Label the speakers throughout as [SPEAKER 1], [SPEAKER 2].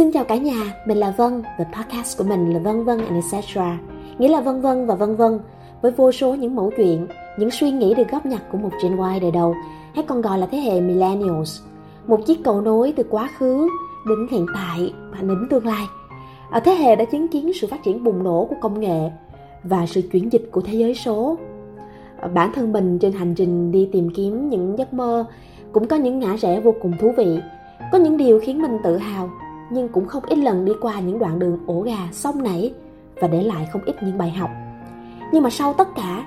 [SPEAKER 1] Xin chào cả nhà, mình là Vân và podcast của mình là Vân Vân and etc. Nghĩa là vân vân và vân vân với vô số những mẫu chuyện, những suy nghĩ được góp nhặt của một Gen Y đời đầu hay còn gọi là thế hệ Millennials. Một chiếc cầu nối từ quá khứ đến hiện tại và đến tương lai. Ở thế hệ đã chứng kiến sự phát triển bùng nổ của công nghệ và sự chuyển dịch của thế giới số. Ờ, bản thân mình trên hành trình đi tìm kiếm những giấc mơ cũng có những ngã rẽ vô cùng thú vị. Có những điều khiến mình tự hào nhưng cũng không ít lần đi qua những đoạn đường ổ gà sông nảy và để lại không ít những bài học. Nhưng mà sau tất cả,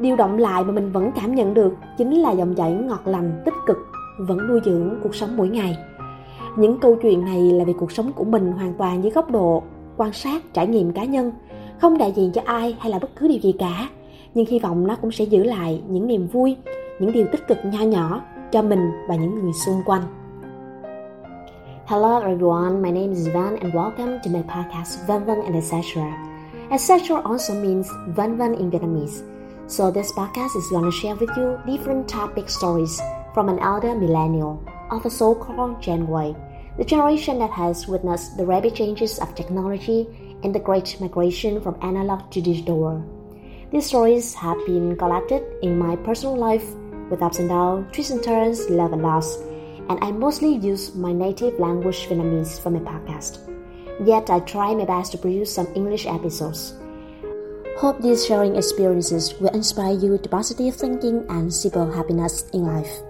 [SPEAKER 1] điều động lại mà mình vẫn cảm nhận được chính là dòng chảy ngọt lành tích cực vẫn nuôi dưỡng cuộc sống mỗi ngày. Những câu chuyện này là về cuộc sống của mình hoàn toàn dưới góc độ quan sát, trải nghiệm cá nhân, không đại diện cho ai hay là bất cứ điều gì cả. Nhưng hy vọng nó cũng sẽ giữ lại những niềm vui, những điều tích cực nho nhỏ cho mình và những người xung quanh.
[SPEAKER 2] Hello everyone, my name is Van and welcome to my podcast Van Van and etc. Etc also means Van Van in Vietnamese. So this podcast is going to share with you different topic stories from an elder millennial of a so-called Gen Y, the generation that has witnessed the rapid changes of technology and the great migration from analog to digital world. These stories have been collected in my personal life with ups and downs, twists and turns, love and loss, and I mostly use my native language Vietnamese for my podcast. Yet I try my best to produce some English episodes. Hope these sharing experiences will inspire you to positive thinking and simple happiness in life.